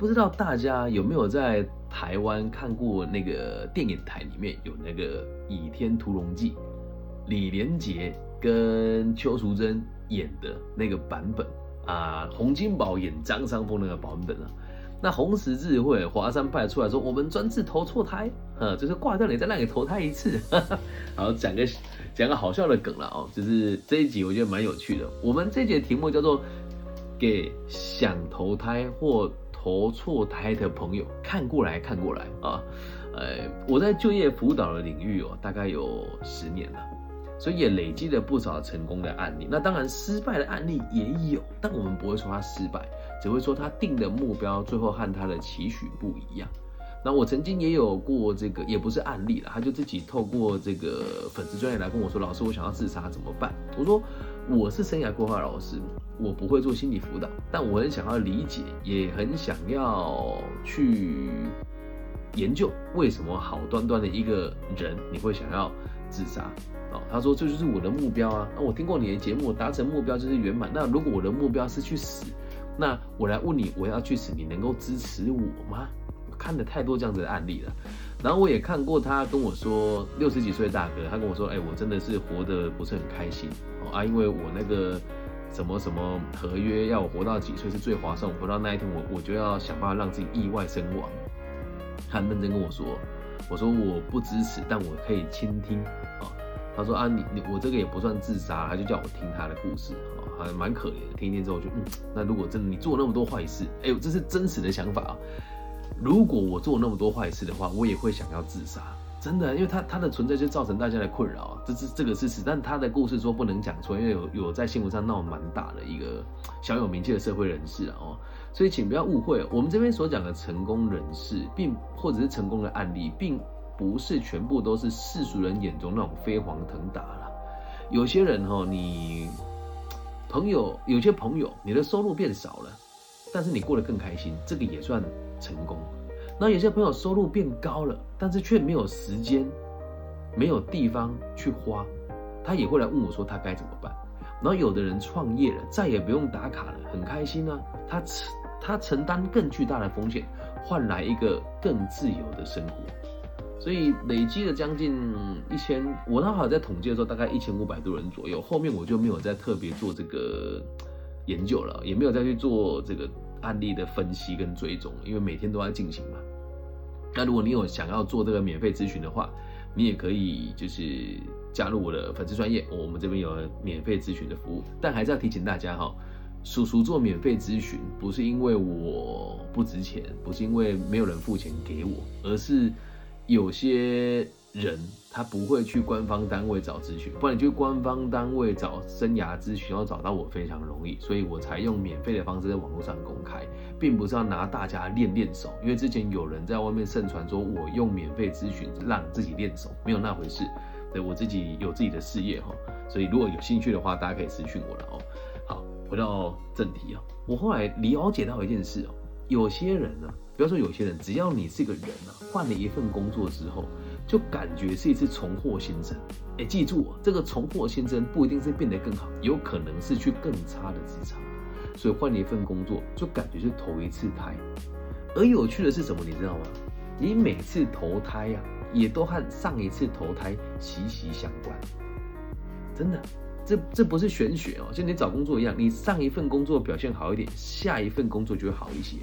不知道大家有没有在台湾看过那个电影台里面有那个《倚天屠龙记》，李连杰跟邱淑贞演的那个版本啊，洪金宝演张三丰那个版本啊。那红十字会华山派出来说，我们专治投错胎，呃，就是挂掉你再让你投胎一次。然后，讲个讲个好笑的梗了哦，就是这一集我觉得蛮有趣的。我们这一集的题目叫做给想投胎或投错胎的朋友看过来看过来啊。呃，我在就业辅导的领域哦，大概有十年了，所以也累积了不少成功的案例。那当然失败的案例也有，但我们不会说他失败。只会说他定的目标最后和他的期许不一样。那我曾经也有过这个，也不是案例了，他就自己透过这个粉丝专业来跟我说：“老师，我想要自杀怎么办？”我说：“我是生涯规划老师，我不会做心理辅导，但我很想要理解，也很想要去研究为什么好端端的一个人你会想要自杀。”哦，他说：“这就是我的目标啊！那我听过你的节目，达成目标就是圆满。那如果我的目标是去死？”那我来问你，我要去死，你能够支持我吗？看了太多这样子的案例了，然后我也看过他跟我说，六十几岁大哥，他跟我说，哎，我真的是活得不是很开心啊，因为我那个什么什么合约要我活到几岁是最划算，我活到那一天我我就要想办法让自己意外身亡。他认真跟我说，我说我不支持，但我可以倾听啊。他说啊，你你我这个也不算自杀，他就叫我听他的故事啊。还蛮可怜的，听一听之后就嗯，那如果真的你做那么多坏事，哎呦，这是真实的想法啊。如果我做那么多坏事的话，我也会想要自杀，真的，因为他他的存在就造成大家的困扰，这是这个事实。但他的故事说不能讲出来，因为有有在新闻上闹蛮大的一个小有名气的社会人士啊哦，所以请不要误会，我们这边所讲的成功人士，并或者是成功的案例，并不是全部都是世俗人眼中那种飞黄腾达了。有些人哈，你。朋友，有些朋友，你的收入变少了，但是你过得更开心，这个也算成功。那有些朋友收入变高了，但是却没有时间，没有地方去花，他也会来问我说他该怎么办。然后有的人创业了，再也不用打卡了，很开心啊，他承他承担更巨大的风险，换来一个更自由的生活。所以累积了将近一千，我那好在统计的时候大概一千五百多人左右，后面我就没有再特别做这个研究了，也没有再去做这个案例的分析跟追踪，因为每天都在进行嘛。那如果你有想要做这个免费咨询的话，你也可以就是加入我的粉丝专业，我们这边有免费咨询的服务。但还是要提醒大家哈，叔叔做免费咨询不是因为我不值钱，不是因为没有人付钱给我，而是。有些人他不会去官方单位找咨询，不然你去官方单位找生涯咨询要找到我非常容易，所以我才用免费的方式在网络上公开，并不是要拿大家练练手。因为之前有人在外面盛传说我用免费咨询让自己练手，没有那回事。对我自己有自己的事业哈，所以如果有兴趣的话，大家可以私讯我了哦。好，回到正题啊，我后来了解到一件事哦。有些人呢，不要说有些人，只要你是个人啊，换了一份工作之后，就感觉是一次重获新生。哎，记住哦，这个重获新生不一定是变得更好，有可能是去更差的职场。所以换了一份工作，就感觉是投一次胎。而有趣的是什么，你知道吗？你每次投胎呀，也都和上一次投胎息息相关。真的，这这不是玄学哦，像你找工作一样，你上一份工作表现好一点，下一份工作就会好一些。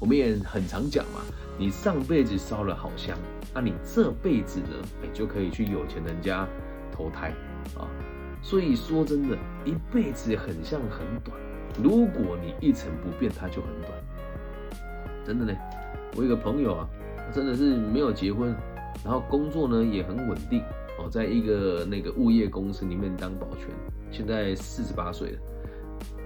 我们也很常讲嘛，你上辈子烧了好香，那你这辈子呢，哎，就可以去有钱人家投胎啊。所以说真的，一辈子很像很短，如果你一成不变，它就很短。真的呢，我有个朋友啊，真的是没有结婚，然后工作呢也很稳定哦，在一个那个物业公司里面当保全，现在四十八岁了，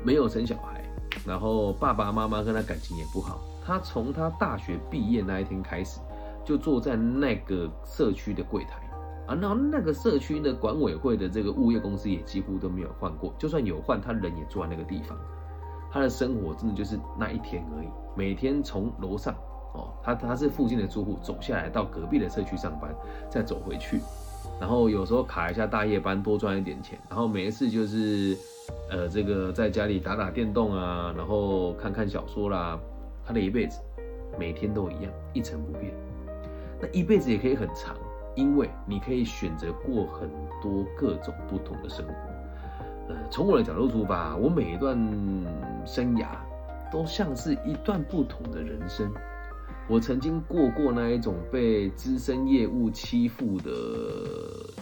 没有生小孩，然后爸爸妈妈跟他感情也不好。他从他大学毕业那一天开始，就坐在那个社区的柜台啊，那那个社区的管委会的这个物业公司也几乎都没有换过，就算有换，他人也坐在那个地方。他的生活真的就是那一天而已，每天从楼上哦，他他是附近的住户，走下来到隔壁的社区上班，再走回去，然后有时候卡一下大夜班多赚一点钱，然后每一次就是呃这个在家里打打电动啊，然后看看小说啦。他的一辈子每天都一样，一成不变。那一辈子也可以很长，因为你可以选择过很多各种不同的生活。呃，从我的角度出发，我每一段生涯都像是一段不同的人生。我曾经过过那一种被资深业务欺负的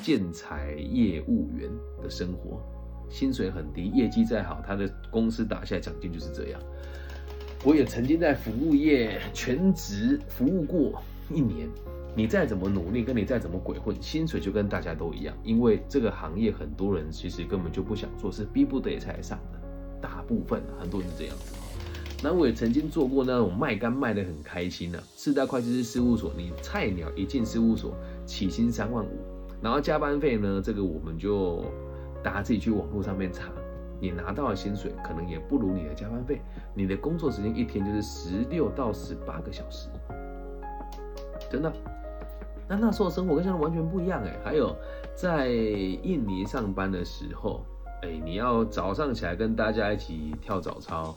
建材业务员的生活，薪水很低，业绩再好，他的公司打下奖金就是这样。我也曾经在服务业全职服务过一年，你再怎么努力，跟你再怎么鬼混，薪水就跟大家都一样，因为这个行业很多人其实根本就不想做，是逼不得已才上的，大部分很多人是这样子。那我也曾经做过那种卖干卖的很开心的四大会计师事务所，你菜鸟一进事务所，起薪三万五，然后加班费呢，这个我们就大家自己去网络上面查，你拿到的薪水可能也不如你的加班费，你的工作时间一天就是十六到十八个小时，真的。那那时候生活跟现在完全不一样哎，还有在印尼上班的时候，哎，你要早上起来跟大家一起跳早操。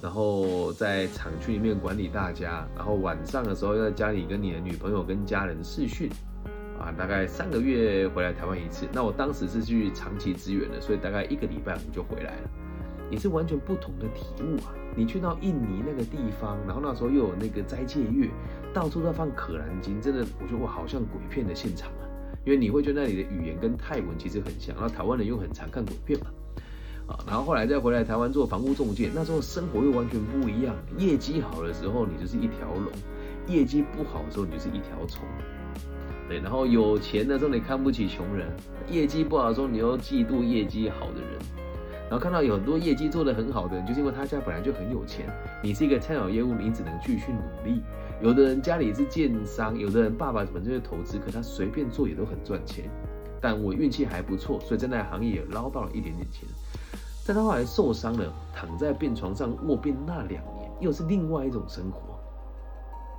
然后在厂区里面管理大家，然后晚上的时候要在家里跟你的女朋友跟家人视讯，大概三个月回来台湾一次。那我当时是去长期支援的，所以大概一个礼拜我们就回来了。也是完全不同的体悟啊！你去到印尼那个地方，然后那时候又有那个斋戒月，到处都放可兰经，真的我觉得我好像鬼片的现场啊！因为你会觉得那里的语言跟泰文其实很像，然后台湾人又很常看鬼片嘛。啊，然后后来再回来台湾做房屋中介，那时候生活又完全不一样。业绩好的时候，你就是一条龙；业绩不好的时候，你就是一条虫。对，然后有钱的时候你看不起穷人，业绩不好的时候你又嫉妒业绩好的人。然后看到有很多业绩做得很好的人，就是因为他家本来就很有钱。你是一个菜鸟业务，你只能继续努力。有的人家里是建商，有的人爸爸本身就是投资，可他随便做也都很赚钱。但我运气还不错，所以在那行业也捞到了一点点钱。但他后来受伤了，躺在病床上卧病那两年，又是另外一种生活。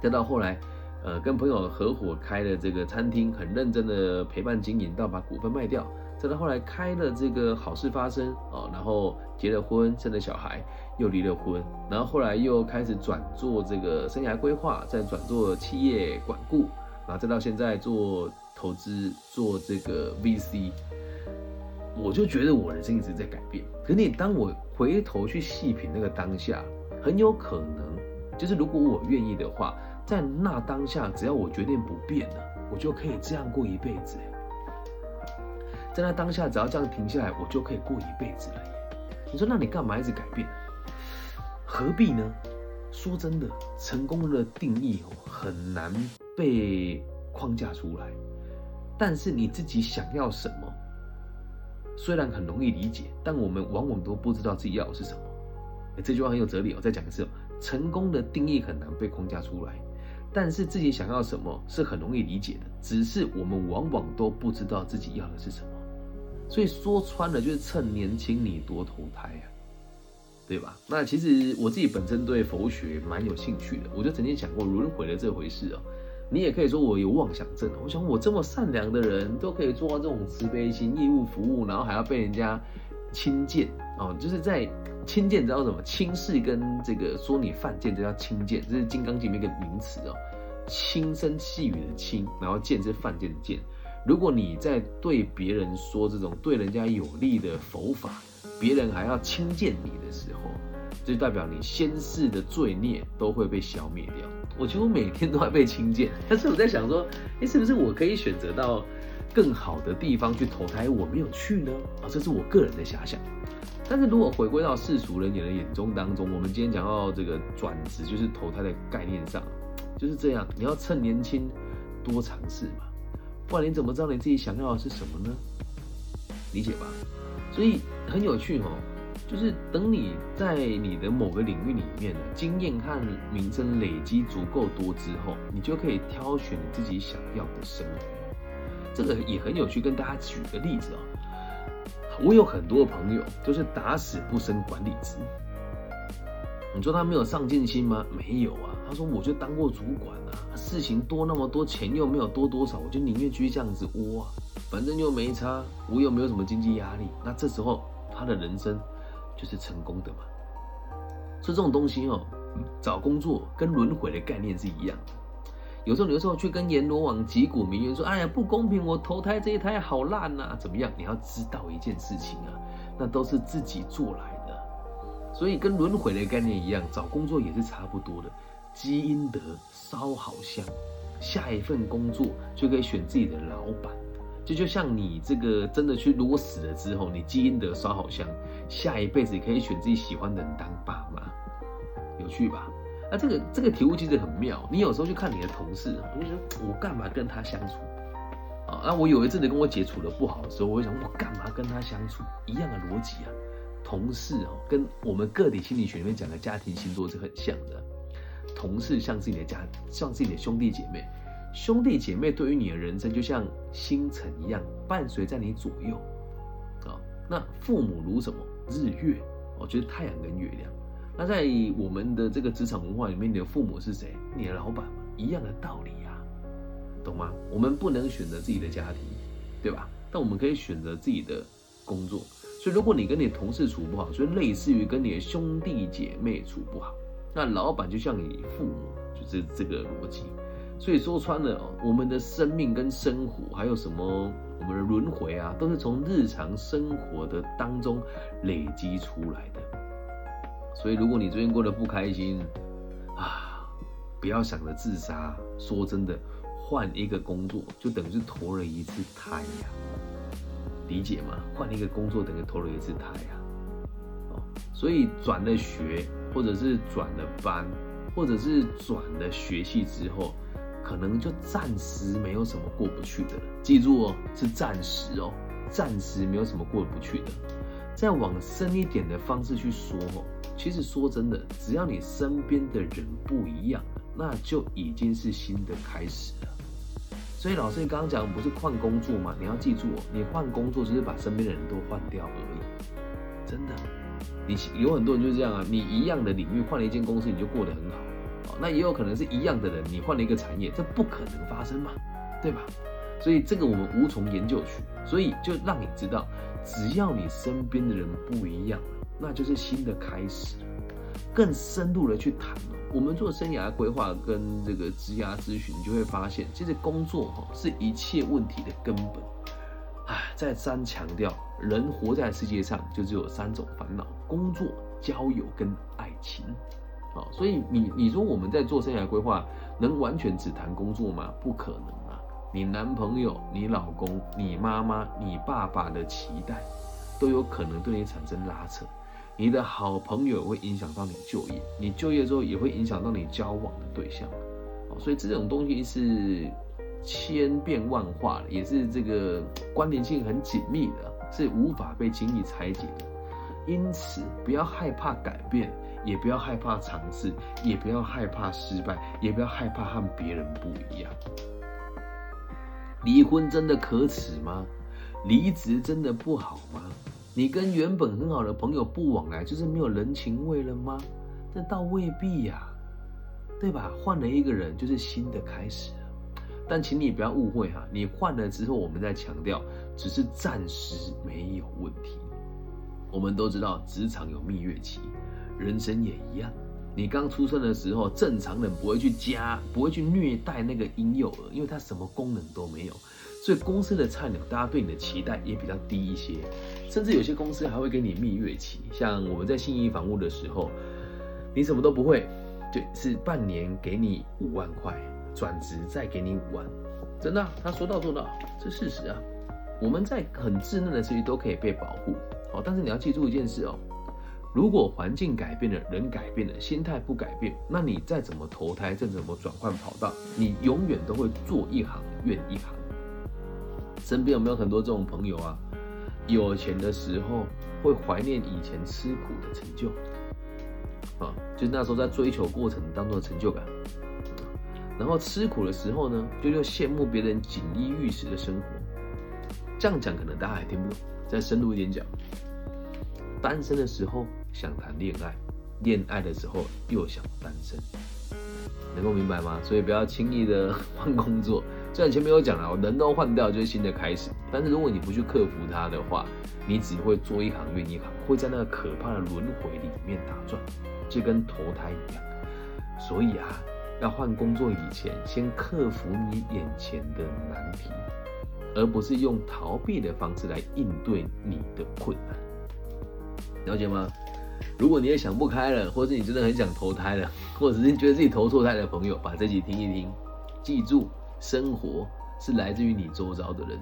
再到后来，呃，跟朋友合伙开了这个餐厅，很认真的陪伴经营，到把股份卖掉。再到后来开了这个好事发生哦，然后结了婚，生了小孩，又离了婚，然后后来又开始转做这个生涯规划，再转做企业管顾，然后再到现在做投资，做这个 VC。我就觉得我人生一直在改变。可你当我回头去细品那个当下，很有可能就是如果我愿意的话，在那当下，只要我决定不变了，我就可以这样过一辈子。在那当下，只要这样停下来，我就可以过一辈子了。你说，那你干嘛一直改变？何必呢？说真的，成功的定义哦，很难被框架出来。但是你自己想要什么？虽然很容易理解，但我们往往都不知道自己要的是什么。这句话很有哲理哦。再讲一次，成功的定义很难被框架出来，但是自己想要什么是很容易理解的，只是我们往往都不知道自己要的是什么。所以说穿了，就是趁年轻你多投胎啊，对吧？那其实我自己本身对佛学蛮有兴趣的，我就曾经想过轮回的这回事哦。你也可以说我有妄想症我想我这么善良的人都可以做到这种慈悲心、义务服务，然后还要被人家轻贱哦，就是在轻贱，知道什么？轻视跟这个说你犯贱，这叫轻贱，这是《金刚经》里面一个名词哦。轻声细语的轻，然后贱是犯贱的贱。如果你在对别人说这种对人家有利的佛法，别人还要轻贱你的时候，就代表你先世的罪孽都会被消灭掉。我几乎每天都在被轻贱，但是我在想说，哎，是不是我可以选择到更好的地方去投胎？我没有去呢？啊，这是我个人的遐想。但是如果回归到世俗人眼的眼中当中，我们今天讲到这个转职，就是投胎的概念上，就是这样。你要趁年轻多尝试嘛，不然你怎么知道你自己想要的是什么呢？理解吧？所以很有趣哦。就是等你在你的某个领域里面的经验和名声累积足够多之后，你就可以挑选你自己想要的生活。这个也很有趣，跟大家举个例子啊。我有很多朋友都是打死不升管理职。你说他没有上进心吗？没有啊。他说我就当过主管啊，事情多那么多，钱又没有多多少，我就宁愿居这样子窝啊，反正又没差，我又没有什么经济压力。那这时候他的人生。就是成功的嘛，所以这种东西哦，找工作跟轮回的概念是一样的。有时候，有时候去跟阎罗王击鼓鸣冤说：“哎呀，不公平！我投胎这一胎好烂呐，怎么样？”你要知道一件事情啊，那都是自己做来的。所以跟轮回的概念一样，找工作也是差不多的。积阴德，烧好香，下一份工作就可以选自己的老板。这就像你这个真的去，如果死了之后，你积阴德烧好香，下一辈子可以选自己喜欢的人当爸妈，有趣吧？那这个这个题目其实很妙。你有时候去看你的同事，我就说我干嘛跟他相处啊？那我有一阵子跟我姐处的不好的时候，我会想我干嘛跟他相处？一样的逻辑啊。同事哦，跟我们个体心理学里面讲的家庭星座是很像的。同事像自己的家，像自己的兄弟姐妹。兄弟姐妹对于你的人生就像星辰一样，伴随在你左右啊。那父母如什么？日月哦，就是太阳跟月亮。那在我们的这个职场文化里面，你的父母是谁？你的老板，一样的道理呀，懂吗？我们不能选择自己的家庭，对吧？但我们可以选择自己的工作。所以，如果你跟你同事处不好，所以类似于跟你的兄弟姐妹处不好，那老板就像你父母，就是这个逻辑。所以说穿了，我们的生命跟生活，还有什么我们的轮回啊，都是从日常生活的当中累积出来的。所以，如果你最近过得不开心啊，不要想着自杀。说真的，换一个工作就等于是投了一次胎呀，理解吗？换一个工作等于投了一次胎呀。哦，所以转了学，或者是转了班，或者是转了学系之后，可能就暂时没有什么过不去的了。记住哦，是暂时哦，暂时没有什么过不去的。再往深一点的方式去说哦。其实说真的，只要你身边的人不一样，那就已经是新的开始了。所以老师你刚刚讲不是换工作吗？你要记住哦，你换工作就是把身边的人都换掉而已。真的，你有很多人就是这样啊。你一样的领域换了一间公司，你就过得很好。那也有可能是一样的人，你换了一个产业，这不可能发生嘛，对吧？所以这个我们无从研究去。所以就让你知道，只要你身边的人不一样。那就是新的开始，更深入的去谈我们做生涯规划跟这个职涯咨询，你就会发现，其实工作哈是一切问题的根本。哎，再三强调，人活在世界上就只有三种烦恼：工作、交友跟爱情。好，所以你你说我们在做生涯规划，能完全只谈工作吗？不可能啊！你男朋友、你老公、你妈妈、你爸爸的期待，都有可能对你产生拉扯。你的好朋友会影响到你就业，你就业之后也会影响到你交往的对象，哦，所以这种东西是千变万化的，也是这个关联性很紧密的，是无法被轻易拆解的。因此，不要害怕改变，也不要害怕尝试，也不要害怕失败，也不要害怕和别人不一样。离婚真的可耻吗？离职真的不好吗？你跟原本很好的朋友不往来，就是没有人情味了吗？这倒未必呀，对吧？换了一个人，就是新的开始。但请你不要误会哈，你换了之后，我们在强调，只是暂时没有问题。我们都知道，职场有蜜月期，人生也一样。你刚出生的时候，正常人不会去加，不会去虐待那个婴幼儿，因为他什么功能都没有。所以公司的菜鸟，大家对你的期待也比较低一些，甚至有些公司还会给你蜜月期。像我们在信义房屋的时候，你什么都不会，就是半年给你五万块，转职再给你五万，真的，他说到做到，这事实啊。我们在很稚嫩的时期都可以被保护，好，但是你要记住一件事哦，如果环境改变了，人改变了，心态不改变，那你再怎么投胎，再怎么转换跑道，你永远都会做一行怨一行。身边有没有很多这种朋友啊？有钱的时候会怀念以前吃苦的成就，啊，就是那时候在追求过程当中的成就感。然后吃苦的时候呢，就又羡慕别人锦衣玉食的生活。这样讲可能大家还听不懂，再深入一点讲。单身的时候想谈恋爱，恋爱的时候又想单身，能够明白吗？所以不要轻易的换工作。虽然前面有讲了，人都换掉就是新的开始，但是如果你不去克服它的话，你只会做一行怨一行，会在那个可怕的轮回里面打转，就跟投胎一样。所以啊，要换工作以前，先克服你眼前的难题，而不是用逃避的方式来应对你的困难。了解吗？如果你也想不开了，或者你真的很想投胎了，或者是觉得自己投错胎的朋友，把这集听一听，记住，生活是来自于你周遭的人。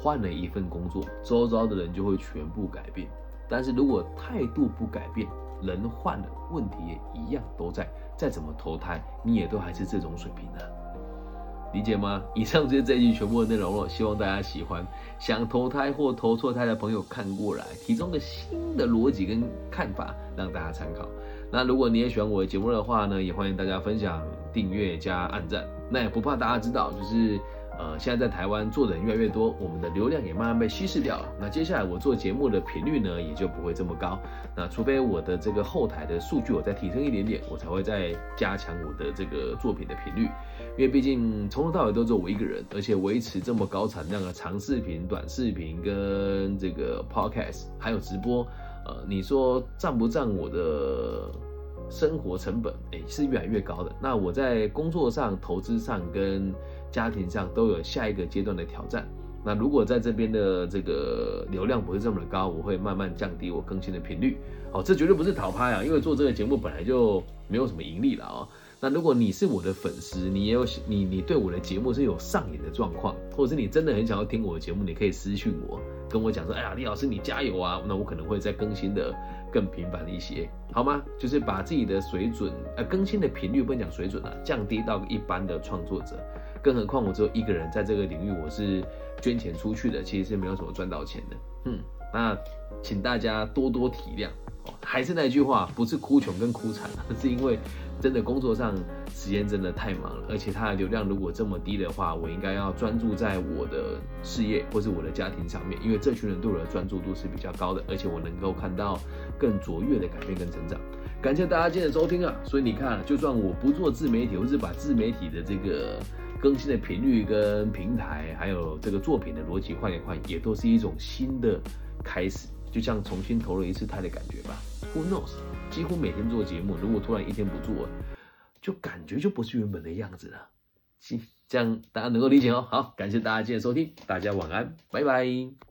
换了一份工作，周遭的人就会全部改变。但是如果态度不改变，人换了，问题也一样都在。再怎么投胎，你也都还是这种水平的，理解吗？以上就是这一集全部的内容了，希望大家喜欢。想投胎或投错胎的朋友看过来，提供个新的逻辑跟看法，让大家参考。那如果你也喜欢我的节目的话呢，也欢迎大家分享、订阅加按赞。那也不怕大家知道，就是。呃，现在在台湾做的人越来越多，我们的流量也慢慢被稀释掉了。那接下来我做节目的频率呢，也就不会这么高。那除非我的这个后台的数据我再提升一点点，我才会再加强我的这个作品的频率。因为毕竟从头到尾都只有我一个人，而且维持这么高产量的长视频、短视频跟这个 podcast 还有直播，呃，你说占不占我的生活成本？哎，是越来越高的。那我在工作上、投资上跟家庭上都有下一个阶段的挑战。那如果在这边的这个流量不是这么的高，我会慢慢降低我更新的频率。哦，这绝对不是逃拍啊，因为做这个节目本来就没有什么盈利了啊。那如果你是我的粉丝，你也有你你对我的节目是有上瘾的状况，或者是你真的很想要听我的节目，你可以私讯我，跟我讲说，哎呀，李老师你加油啊，那我可能会再更新的更频繁一些，好吗？就是把自己的水准，呃，更新的频率不能讲水准啊，降低到一般的创作者。更何况我只有一个人在这个领域，我是捐钱出去的，其实是没有什么赚到钱的，嗯，那请大家多多体谅哦。还是那句话，不是哭穷跟哭惨，是因为真的工作上时间真的太忙了，而且它的流量如果这么低的话，我应该要专注在我的事业或是我的家庭上面，因为这群人对我的专注度是比较高的，而且我能够看到更卓越的改变跟成长。感谢大家今天的收听啊！所以你看，就算我不做自媒体，或是把自媒体的这个更新的频率跟平台，还有这个作品的逻辑换一换，也都是一种新的开始。就像重新投了一次胎的感觉吧。Who knows？几乎每天做节目，如果突然一天不做，就感觉就不是原本的样子了。行，这样大家能够理解哦。好，感谢大家今天收听，大家晚安，拜拜。